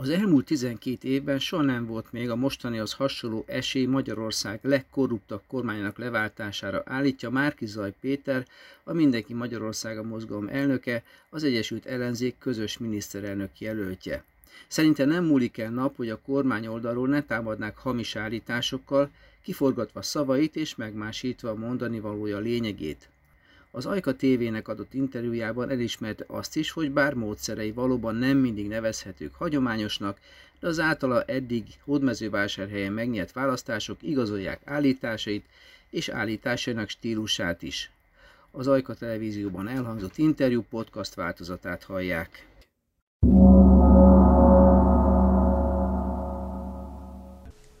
Az elmúlt 12 évben soha nem volt még a mostanihoz hasonló esély Magyarország legkorruptabb kormányának leváltására állítja Márkizaj Péter, a Mindenki Magyarországa mozgalom elnöke, az Egyesült Ellenzék közös miniszterelnök jelöltje. Szerinte nem múlik el nap, hogy a kormány oldalról ne támadnák hamis állításokkal, kiforgatva szavait és megmásítva mondani valója lényegét. Az Ajka TV-nek adott interjújában elismerte azt is, hogy bár módszerei valóban nem mindig nevezhetők hagyományosnak, de az általa eddig hódmezővásárhelyen megnyert választások igazolják állításait és állításainak stílusát is. Az Ajka televízióban elhangzott interjú podcast változatát hallják.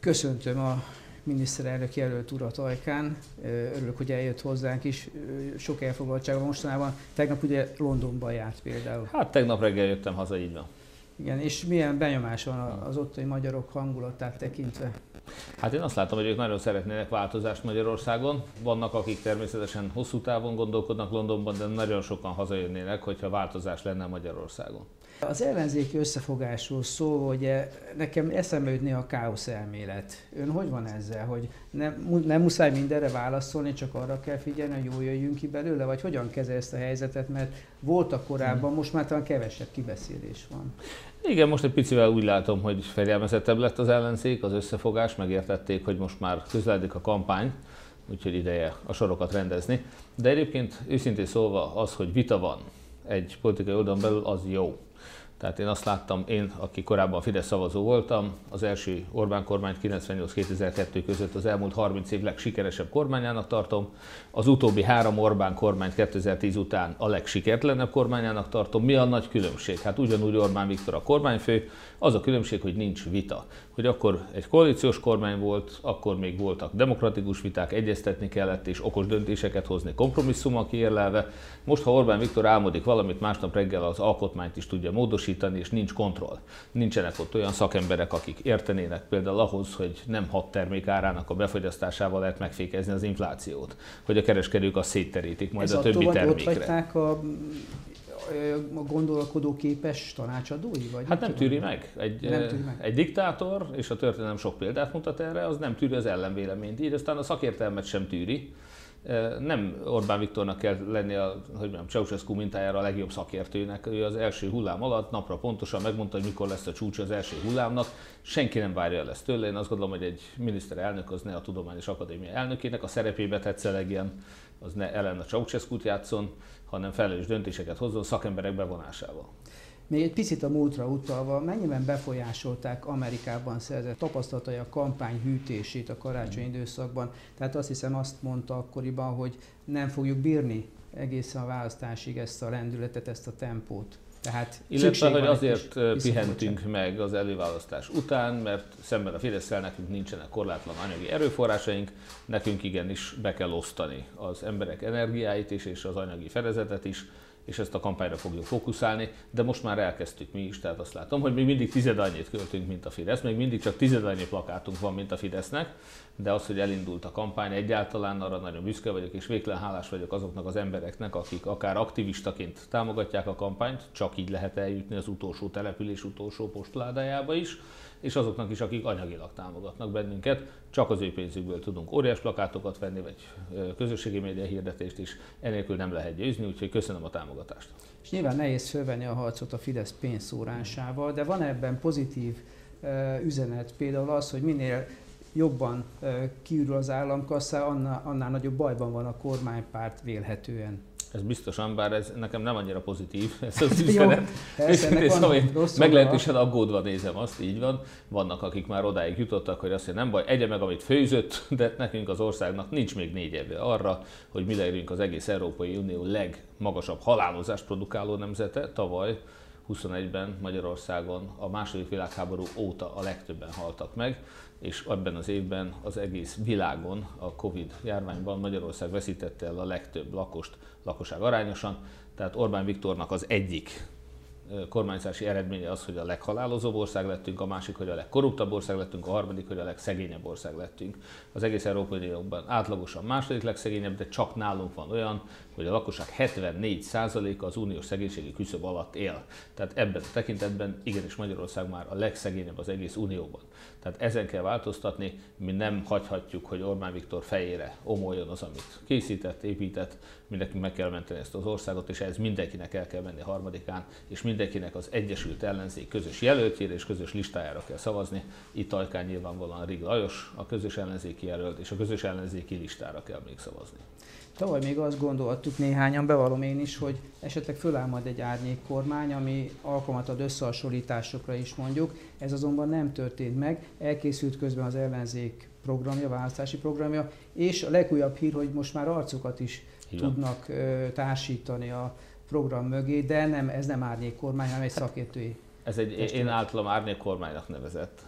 Köszöntöm a miniszterelnök jelölt urat Ajkán. Örülök, hogy eljött hozzánk is. Sok elfoglaltsága mostanában. Tegnap ugye Londonban járt például. Hát tegnap reggel jöttem haza, így van. Igen, és milyen benyomás van az ottani magyarok hangulatát tekintve? Hát én azt látom, hogy ők nagyon szeretnének változást Magyarországon. Vannak, akik természetesen hosszú távon gondolkodnak Londonban, de nagyon sokan hazajönnének, hogyha változás lenne Magyarországon. Az ellenzéki összefogásról szó, hogy nekem eszembe jutni a káosz elmélet. Ön hogy van ezzel, hogy nem, nem muszáj mindenre válaszolni, csak arra kell figyelni, hogy jól jöjjünk ki belőle, vagy hogyan kezel ezt a helyzetet, mert voltak korábban, most már talán kevesebb kibeszélés van. Igen, most egy picivel úgy látom, hogy fegyelmezettebb lett az ellenzék, az összefogás, megértették, hogy most már közeledik a kampány, úgyhogy ideje a sorokat rendezni. De egyébként őszintén szólva az, hogy vita van egy politikai oldalon belül, az jó. Tehát én azt láttam, én, aki korábban Fidesz szavazó voltam, az első Orbán kormányt 98-2002 között az elmúlt 30 év legsikeresebb kormányának tartom, az utóbbi három Orbán kormányt 2010 után a legsikertlenebb kormányának tartom. Mi a nagy különbség? Hát ugyanúgy Orbán Viktor a kormányfő, az a különbség, hogy nincs vita. Hogy akkor egy koalíciós kormány volt, akkor még voltak demokratikus viták, egyeztetni kellett és okos döntéseket hozni kompromisszummal kiérlelve. Most, ha Orbán Viktor álmodik valamit, másnap reggel az alkotmányt is tudja módosítani, és nincs kontroll. Nincsenek ott olyan szakemberek, akik értenének például ahhoz, hogy nem hat termék árának a befogyasztásával lehet megfékezni az inflációt, hogy a kereskedők azt szétterítik majd Ez a többi termékre. Ott a a gondolkodó képes tanácsadói? Vagy hát nem tűri meg. Egy, nem tűri meg. Egy diktátor, és a történelem sok példát mutat erre, az nem tűri az ellenvéleményt. Így aztán a szakértelmet sem tűri. Nem Orbán Viktornak kell lenni a, hogy mondjam, Ceausescu mintájára a legjobb szakértőnek. Ő az első hullám alatt napra pontosan megmondta, hogy mikor lesz a csúcs az első hullámnak. Senki nem várja el ezt tőle. Én azt gondolom, hogy egy miniszterelnök az ne a Tudományos Akadémia elnökének a szerepébe tetszelegjen, az ne ellen a ceausescu játszon, hanem felelős döntéseket hozzon szakemberek bevonásával. Még egy picit a múltra utalva, mennyiben befolyásolták Amerikában szerzett tapasztalatai a kampány hűtését a karácsony mm. időszakban? Tehát azt hiszem azt mondta akkoriban, hogy nem fogjuk bírni egészen a választásig ezt a lendületet, ezt a tempót. Tehát Illetve, hogy azért pihentünk meg az előválasztás után, mert szemben a fidesz nekünk nincsenek korlátlan anyagi erőforrásaink, nekünk igenis be kell osztani az emberek energiáit is, és az anyagi fedezetet is, és ezt a kampányra fogjuk fókuszálni, de most már elkezdtük mi is, tehát azt látom, hogy még mindig tized annyit költünk, mint a Fidesz, még mindig csak tized annyi plakátunk van, mint a Fidesznek, de az, hogy elindult a kampány egyáltalán, arra nagyon büszke vagyok, és végtelen hálás vagyok azoknak az embereknek, akik akár aktivistaként támogatják a kampányt, csak így lehet eljutni az utolsó település utolsó postuládájába is, és azoknak is, akik anyagilag támogatnak bennünket, csak az ő pénzükből tudunk óriás plakátokat venni, vagy közösségi média hirdetést is, enélkül nem lehet győzni, úgyhogy köszönöm a támogatást. És nyilván nehéz fölvenni a harcot a Fidesz pénzszórásával, de van ebben pozitív üzenet, például az, hogy minél jobban kiürül az államkassa, annál, annál nagyobb bajban van a kormánypárt vélhetően. Ez biztosan, bár ez nekem nem annyira pozitív, ez az üzenet. Jó, meglehetősen aggódva nézem azt, így van. Vannak, akik már odáig jutottak, hogy azt mondja, nem baj, egye meg, amit főzött, de nekünk az országnak nincs még négy éve arra, hogy mi leérjünk az egész Európai Unió legmagasabb halálozást produkáló nemzete. Tavaly 21-ben Magyarországon a második világháború óta a legtöbben haltak meg, és ebben az évben az egész világon a Covid járványban Magyarország veszítette el a legtöbb lakost lakosság arányosan, tehát Orbán Viktornak az egyik kormányzási eredménye az, hogy a leghalálozóbb ország lettünk, a másik, hogy a legkorruptabb ország lettünk, a harmadik, hogy a legszegényebb ország lettünk. Az egész Európai Unióban átlagosan második legszegényebb, de csak nálunk van olyan, hogy a lakosság 74%-a az uniós szegénységi küszöb alatt él. Tehát ebben a tekintetben igenis Magyarország már a legszegényebb az egész unióban. Tehát ezen kell változtatni, mi nem hagyhatjuk, hogy Orbán Viktor fejére omoljon az, amit készített, épített, mindenki meg kell menteni ezt az országot, és ez mindenkinek el kell menni harmadikán, és mindenkinek az Egyesült Ellenzék közös jelöltjére és közös listájára kell szavazni. Itt Ajkán nyilvánvalóan Rig Lajos, a közös ellenzéki jelölt, és a közös ellenzéki listára kell még szavazni. Tavaly még azt gondoltuk néhányan, bevallom én is, hogy esetleg föláll egy árnyék kormány, ami alkalmat ad összehasonlításokra is mondjuk. Ez azonban nem történt meg. Elkészült közben az ellenzék programja, választási programja, és a legújabb hír, hogy most már arcokat is Igen. tudnak ö, társítani a program mögé, de nem, ez nem árnyék kormány, hanem egy szakértői ez egy testület. én általam árnyék kormánynak nevezett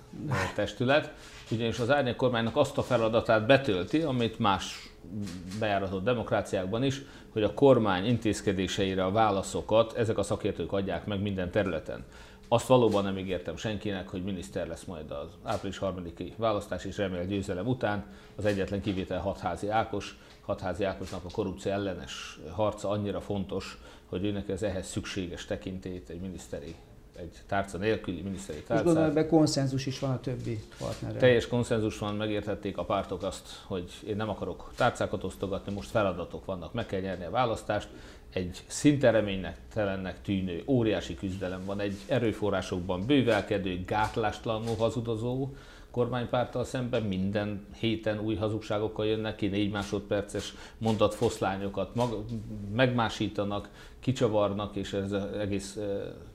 testület, ugyanis az árnyék kormánynak azt a feladatát betölti, amit más bejáratott demokráciákban is, hogy a kormány intézkedéseire a válaszokat ezek a szakértők adják meg minden területen. Azt valóban nem ígértem senkinek, hogy miniszter lesz majd az április 3 választás és remél győzelem után. Az egyetlen kivétel Hatházi Ákos. Hatházi Ákosnak a korrupció ellenes harca annyira fontos, hogy őnek ez ehhez szükséges tekintét egy miniszteri egy tárca nélküli miniszteri tárcát. És gondolom, ebben konszenzus is van a többi partnerrel. Teljes konszenzus van, megértették a pártok azt, hogy én nem akarok tárcákat osztogatni, most feladatok vannak, meg kell nyerni a választást. Egy szinte reménynek telennek tűnő óriási küzdelem van, egy erőforrásokban bővelkedő, gátlástalanul hazudozó, kormánypárttal szemben minden héten új hazugságokkal jönnek ki, négy másodperces mondatfoszlányokat mag- megmásítanak, kicsavarnak, és ez az egész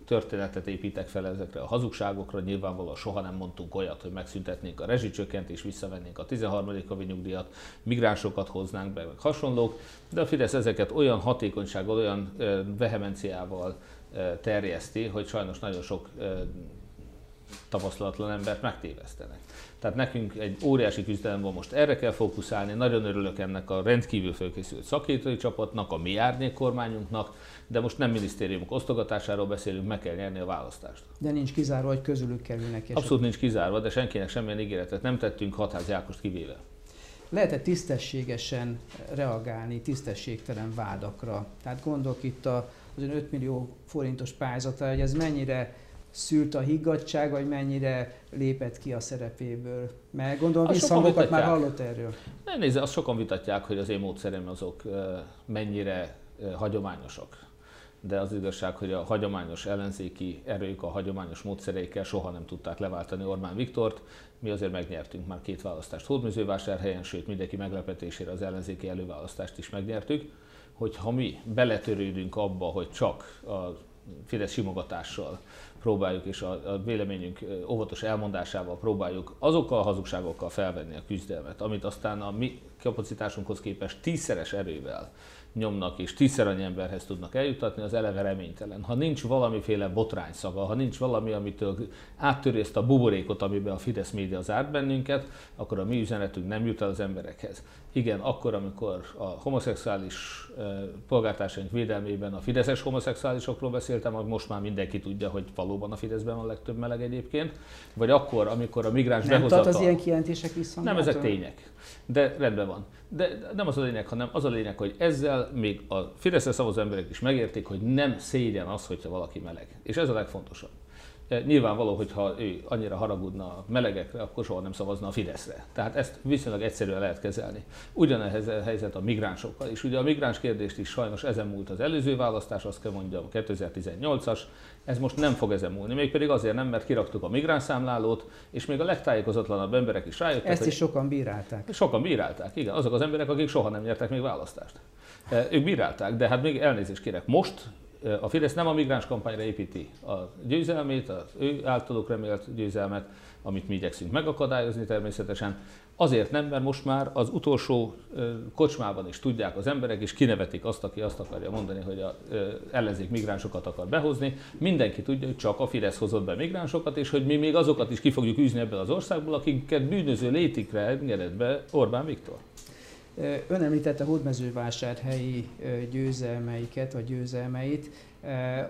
történetet építek fel ezekre a hazugságokra. Nyilvánvalóan soha nem mondtunk olyat, hogy megszüntetnénk a rezsicsökkentést, visszavennénk a 13. havi nyugdíjat, migránsokat hoznánk be, meg hasonlók, de a Fidesz ezeket olyan hatékonysággal, olyan vehemenciával terjeszti, hogy sajnos nagyon sok tapasztalatlan embert megtévesztenek. Tehát nekünk egy óriási küzdelem van most erre kell fókuszálni. Nagyon örülök ennek a rendkívül fölkészült szakértői csapatnak, a mi árnyék kormányunknak, de most nem minisztériumok osztogatásáról beszélünk, meg kell nyerni a választást. De nincs kizárva, hogy közülük kerülnek. Abszolút nincs kizárva, de senkinek semmilyen ígéretet nem tettünk, hatház Jákost kivéve. Lehet-e tisztességesen reagálni tisztességtelen vádakra? Tehát gondolok itt az 5 millió forintos pályázatra, hogy ez mennyire szült a higgadság, vagy mennyire lépett ki a szerepéből? Mert gondolom visszhangokat már hallott erről. Nem nézze, azt sokan vitatják, hogy az én módszerem azok mennyire hagyományosak. De az igazság, hogy a hagyományos ellenzéki erők a hagyományos módszereikkel soha nem tudták leváltani Orbán Viktort. Mi azért megnyertünk már két választást Hódműzővásárhelyen, sőt mindenki meglepetésére az ellenzéki előválasztást is megnyertük. Hogyha mi beletörődünk abba, hogy csak a Fidesz simogatással próbáljuk, és a, a véleményünk óvatos elmondásával próbáljuk azokkal a hazugságokkal felvenni a küzdelmet, amit aztán a mi kapacitásunkhoz képest tízszeres erővel nyomnak és tízszer annyi emberhez tudnak eljutatni, az eleve reménytelen. Ha nincs valamiféle botrányszaga, ha nincs valami, amitől áttöri ezt a buborékot, amiben a Fidesz média zárt bennünket, akkor a mi üzenetünk nem jut el az emberekhez. Igen, akkor, amikor a homoszexuális polgártársaink védelmében a fideszes homoszexuálisokról beszéltem, most már mindenki tudja, hogy valóban a Fideszben van a legtöbb meleg egyébként, vagy akkor, amikor a migráns nem behozata... az ilyen kijelentések Nem, ezek tények. De rendben van. De nem az a lényeg, hanem az a lényeg, hogy ezzel még a Fideszre szavazó emberek is megértik, hogy nem szégyen az, hogyha valaki meleg. És ez a legfontosabb. E, nyilvánvaló, hogyha ő annyira haragudna a melegekre, akkor soha nem szavazna a Fideszre. Tehát ezt viszonylag egyszerűen lehet kezelni. Ugyanehhez a helyzet a migránsokkal is. Ugye a migráns kérdést is sajnos ezen múlt az előző választás, azt kell mondjam, 2018-as, ez most nem fog ezen múlni, mégpedig azért nem, mert kiraktuk a migránsszámlálót, és még a legtájékozatlanabb emberek is rájöttek. Ezt is sokan bírálták. Sokan bírálták, igen. Azok az emberek, akik soha nem nyertek még választást. E, ők bírálták, de hát még elnézést kérek. Most a Fidesz nem a migráns kampányra építi a győzelmét, az ő általuk remélt győzelmet, amit mi igyekszünk megakadályozni természetesen, Azért nem, mert most már az utolsó kocsmában is tudják az emberek, és kinevetik azt, aki azt akarja mondani, hogy a ellenzék migránsokat akar behozni. Mindenki tudja, hogy csak a Fidesz hozott be migránsokat, és hogy mi még azokat is ki fogjuk űzni ebből az országból, akiket bűnöző létikre engedett be Orbán Viktor. Ön említette hódmezővásárhelyi győzelmeiket, vagy győzelmeit.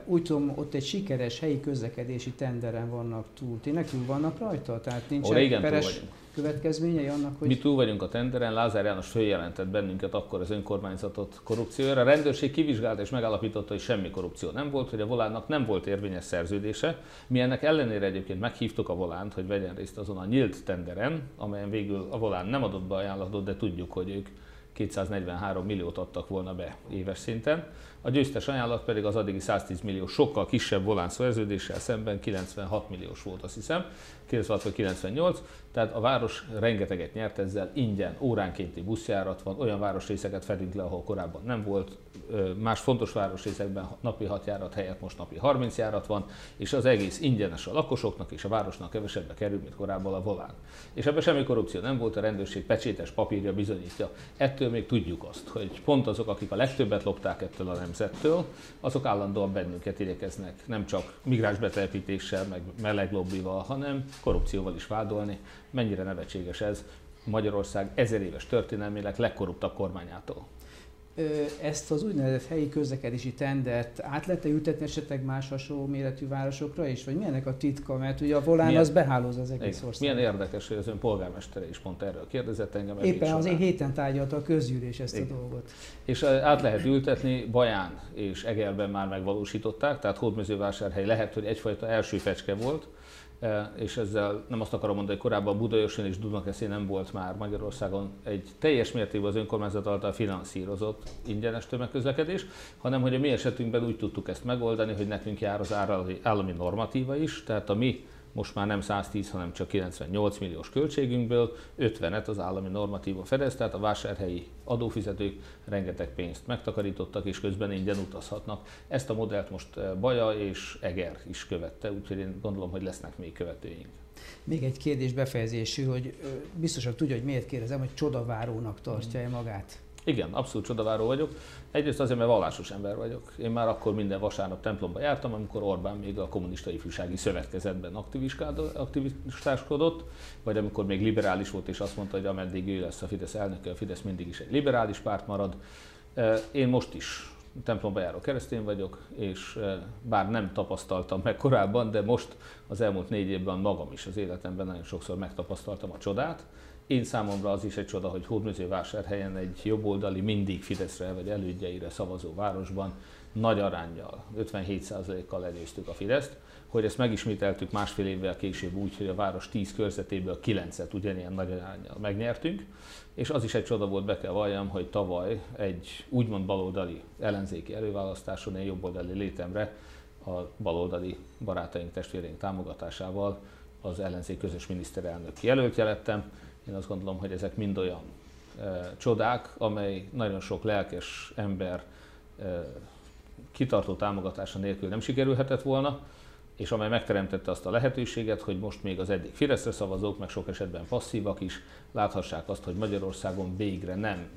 Úgy tudom, ott egy sikeres helyi közlekedési tenderen vannak túl. Tényleg túl vannak rajta? Tehát nincs egy peres következményei annak, hogy... Mi túl vagyunk a tenderen, Lázár János följelentett bennünket akkor az önkormányzatot korrupcióra. A rendőrség kivizsgálta és megállapította, hogy semmi korrupció nem volt, hogy a volánnak nem volt érvényes szerződése. Mi ennek ellenére egyébként meghívtuk a volánt, hogy vegyen részt azon a nyílt tenderen, amelyen végül a volán nem adott be ajánlatot, de tudjuk, hogy ők 243 milliót adtak volna be éves szinten. A győztes ajánlat pedig az addigi 110 millió sokkal kisebb volán szerződéssel szemben 96 milliós volt, azt hiszem, 96 vagy 98, tehát a város rengeteget nyert ezzel, ingyen, óránkénti buszjárat van, olyan városrészeket fedünk le, ahol korábban nem volt, más fontos városrészekben napi 6 járat helyett most napi 30 járat van, és az egész ingyenes a lakosoknak és a városnak kevesebbe kerül, mint korábban a volán. És ebben semmi korrupció nem volt, a rendőrség pecsétes papírja bizonyítja. Ettől még tudjuk azt, hogy pont azok, akik a legtöbbet lopták ettől a nemzettől, azok állandóan bennünket igyekeznek nem csak migráns betelepítéssel, meg meleg lobbival, hanem korrupcióval is vádolni. Mennyire nevetséges ez Magyarország ezer éves történelmének legkorruptabb kormányától ezt az úgynevezett helyi közlekedési tendert át lehet ültetni esetleg más hasonló méretű városokra is, vagy milyenek a titka? Mert ugye a volán milyen, az behálóz az egész ország. Milyen érdekes, hogy az ön polgármestere is pont erről kérdezett engem. Éppen azért héten tárgyalta a közgyűlés ezt igen. a dolgot. És át lehet ültetni, Baján és Egerben már megvalósították, tehát Hódmezővásárhely lehet, hogy egyfajta első fecske volt, és ezzel nem azt akarom mondani, hogy korábban Budaörsön és Dunakeszén nem volt már Magyarországon egy teljes mértékben az önkormányzat által finanszírozott ingyenes tömegközlekedés, hanem hogy a mi esetünkben úgy tudtuk ezt megoldani, hogy nekünk jár az állami normatíva is, tehát a mi most már nem 110, hanem csak 98 milliós költségünkből 50-et az állami normatíva fedez, tehát a vásárhelyi adófizetők rengeteg pénzt megtakarítottak, és közben ingyen utazhatnak. Ezt a modellt most eh, Baja és Eger is követte, úgyhogy én gondolom, hogy lesznek még követőink. Még egy kérdés befejezésű, hogy biztosan tudja, hogy miért kérdezem, hogy csodavárónak tartja-e magát? Igen, abszolút csodaváró vagyok. Egyrészt azért, mert vallásos ember vagyok. Én már akkor minden vasárnap templomba jártam, amikor Orbán még a kommunista ifjúsági szövetkezetben aktivistáskodott, vagy amikor még liberális volt, és azt mondta, hogy ameddig ő lesz a Fidesz elnöke, a Fidesz mindig is egy liberális párt marad. Én most is templomba járó keresztény vagyok, és bár nem tapasztaltam meg korábban, de most az elmúlt négy évben magam is az életemben nagyon sokszor megtapasztaltam a csodát, én számomra az is egy csoda, hogy Hódműzővásárhelyen egy jobboldali, mindig Fideszre vagy elődjeire szavazó városban nagy arányjal, 57%-kal előztük a Fideszt, hogy ezt megismételtük másfél évvel később úgy, hogy a város 10 körzetéből 9-et ugyanilyen nagy arányjal megnyertünk, és az is egy csoda volt, be kell valljam, hogy tavaly egy úgymond baloldali ellenzéki előválasztáson én jobboldali létemre a baloldali barátaink, testvéreink támogatásával az ellenzék közös miniszterelnök jelöltje lettem, én azt gondolom, hogy ezek mind olyan e, csodák, amely nagyon sok lelkes ember e, kitartó támogatása nélkül nem sikerülhetett volna, és amely megteremtette azt a lehetőséget, hogy most még az eddig Fideszre szavazók, meg sok esetben passzívak is láthassák azt, hogy Magyarországon végre nem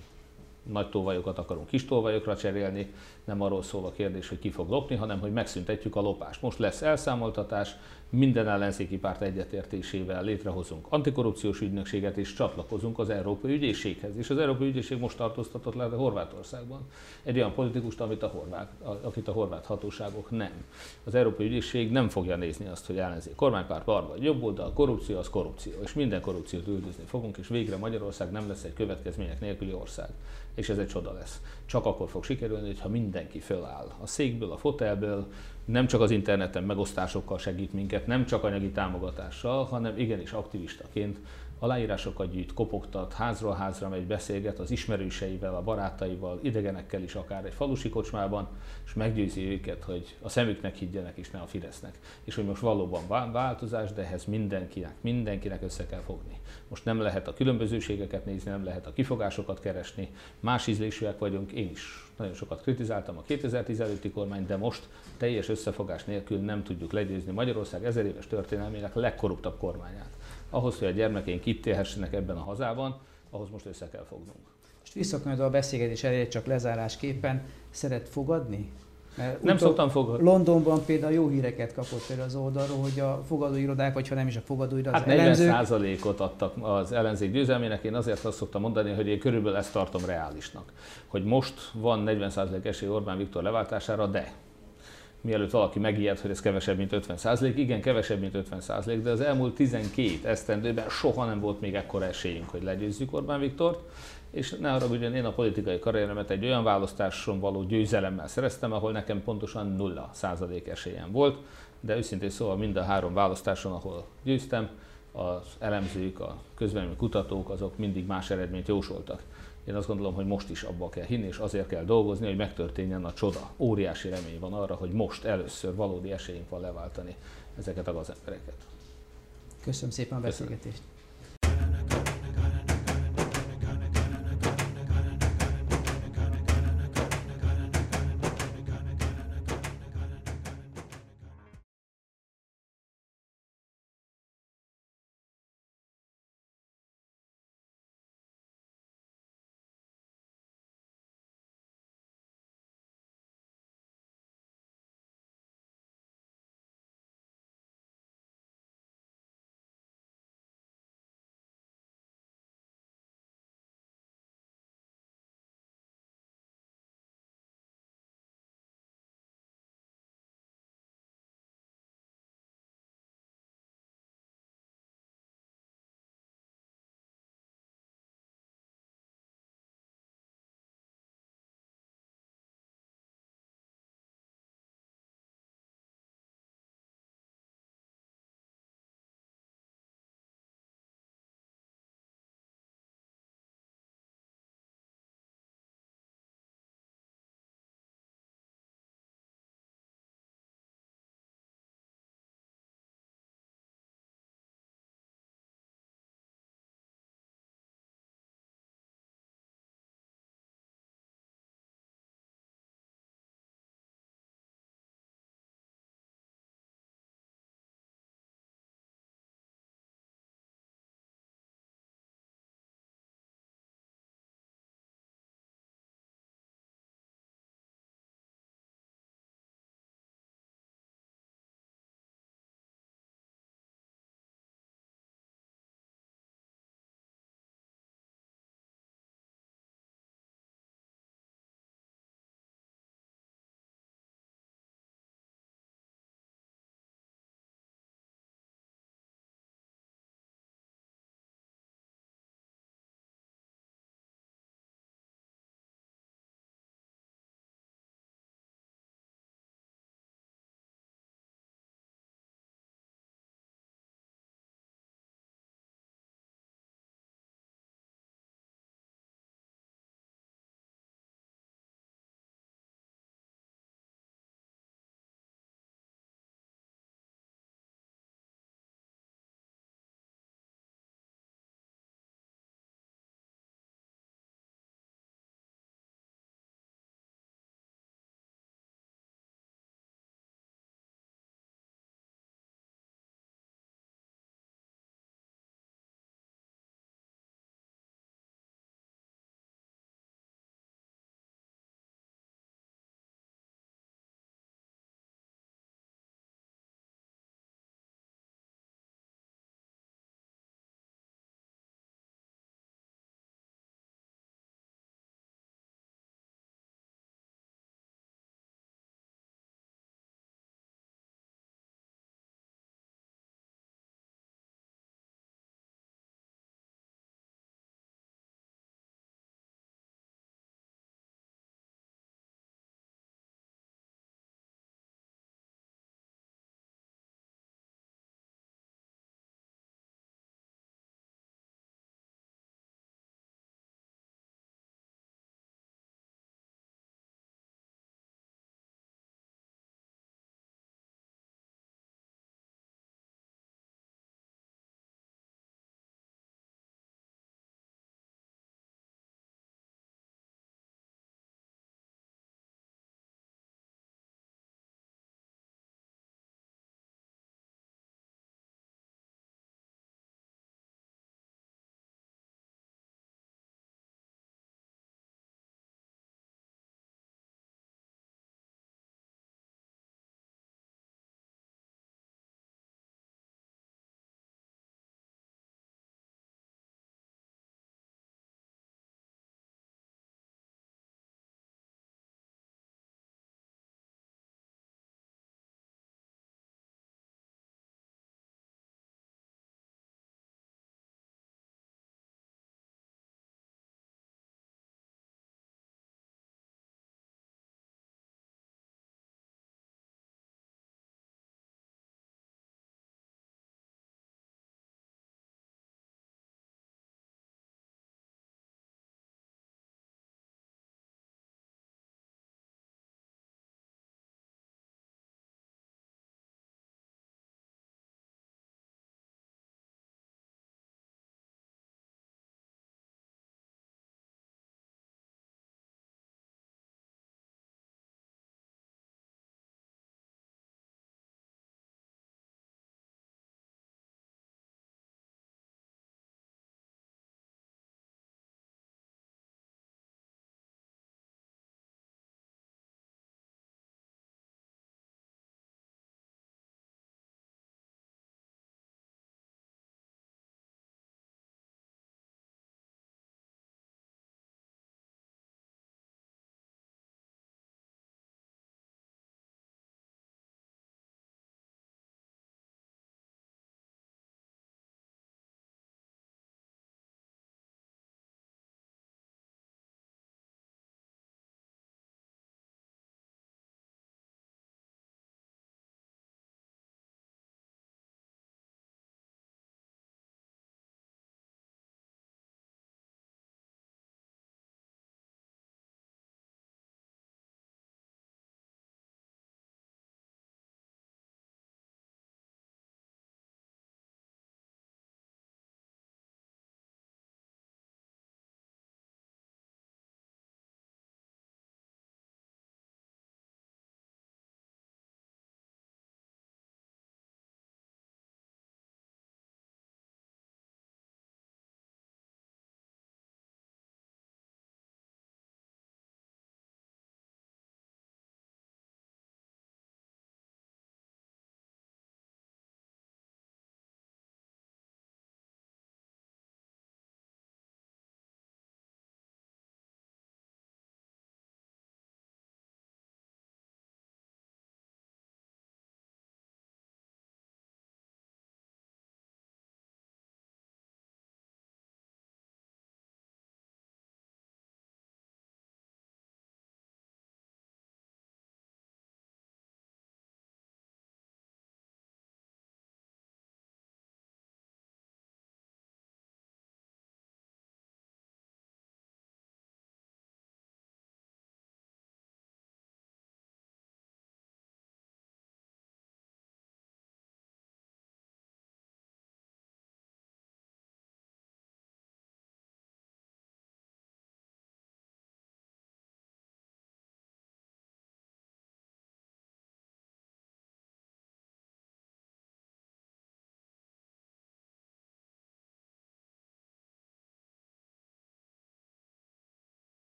nagy tolvajokat akarunk kis tolvajokra cserélni, nem arról szól a kérdés, hogy ki fog lopni, hanem hogy megszüntetjük a lopást. Most lesz elszámoltatás, minden ellenzéki párt egyetértésével létrehozunk antikorrupciós ügynökséget és csatlakozunk az Európai Ügyészséghez. És az Európai Ügyészség most tartóztatott le Horvátországban egy olyan politikust, amit a horvát, akit a horvát hatóságok nem. Az Európai Ügyészség nem fogja nézni azt, hogy ellenzék kormánypárt, bar vagy jobb oldal, korrupció az korrupció, és minden korrupciót üldözni fogunk, és végre Magyarország nem lesz egy következmények nélküli ország. És ez egy csoda lesz. Csak akkor fog sikerülni, hogyha mindenki föláll a székből, a fotelből, nem csak az interneten megosztásokkal segít minket, nem csak anyagi támogatással, hanem igenis aktivistaként aláírásokat gyűjt, kopogtat, házról házra megy, beszélget az ismerőseivel, a barátaival, idegenekkel is akár egy falusi kocsmában, és meggyőzi őket, hogy a szemüknek higgyenek és ne a Fidesznek. És hogy most valóban változás, de ehhez mindenkinek, mindenkinek össze kell fogni. Most nem lehet a különbözőségeket nézni, nem lehet a kifogásokat keresni, más ízlésűek vagyunk, én is nagyon sokat kritizáltam a 2010 előtti kormány, de most teljes összefogás nélkül nem tudjuk legyőzni Magyarország ezer éves történelmének legkorruptabb kormányát. Ahhoz, hogy a gyermekeink itt élhessenek ebben a hazában, ahhoz most össze kell fognunk. Most visszakanyarodva a beszélgetés elé, csak lezárásképpen szeret fogadni? Mert nem szoktam fogadni. Londonban például jó híreket kapott például az oldalról, hogy a fogadóirodák, vagy ha nem is a fogadóirodák, hát 40 ot adtak az ellenzék győzelmének, én azért azt szoktam mondani, hogy én körülbelül ezt tartom reálisnak. Hogy most van 40% esély Orbán Viktor leváltására, de mielőtt valaki megijed, hogy ez kevesebb, mint 50 százalék. Igen, kevesebb, mint 50 százalék, de az elmúlt 12 esztendőben soha nem volt még ekkora esélyünk, hogy legyőzzük Orbán Viktort. És ne haragudjon, én a politikai karrieremet egy olyan választáson való győzelemmel szereztem, ahol nekem pontosan nulla százalék esélyem volt, de őszintén szóval mind a három választáson, ahol győztem, az elemzők, a közvélemény kutatók, azok mindig más eredményt jósoltak. Én azt gondolom, hogy most is abba kell hinni, és azért kell dolgozni, hogy megtörténjen a csoda. Óriási remény van arra, hogy most először valódi esélyünk van leváltani ezeket a gazembereket. Köszönöm szépen a beszélgetést. Köszönöm.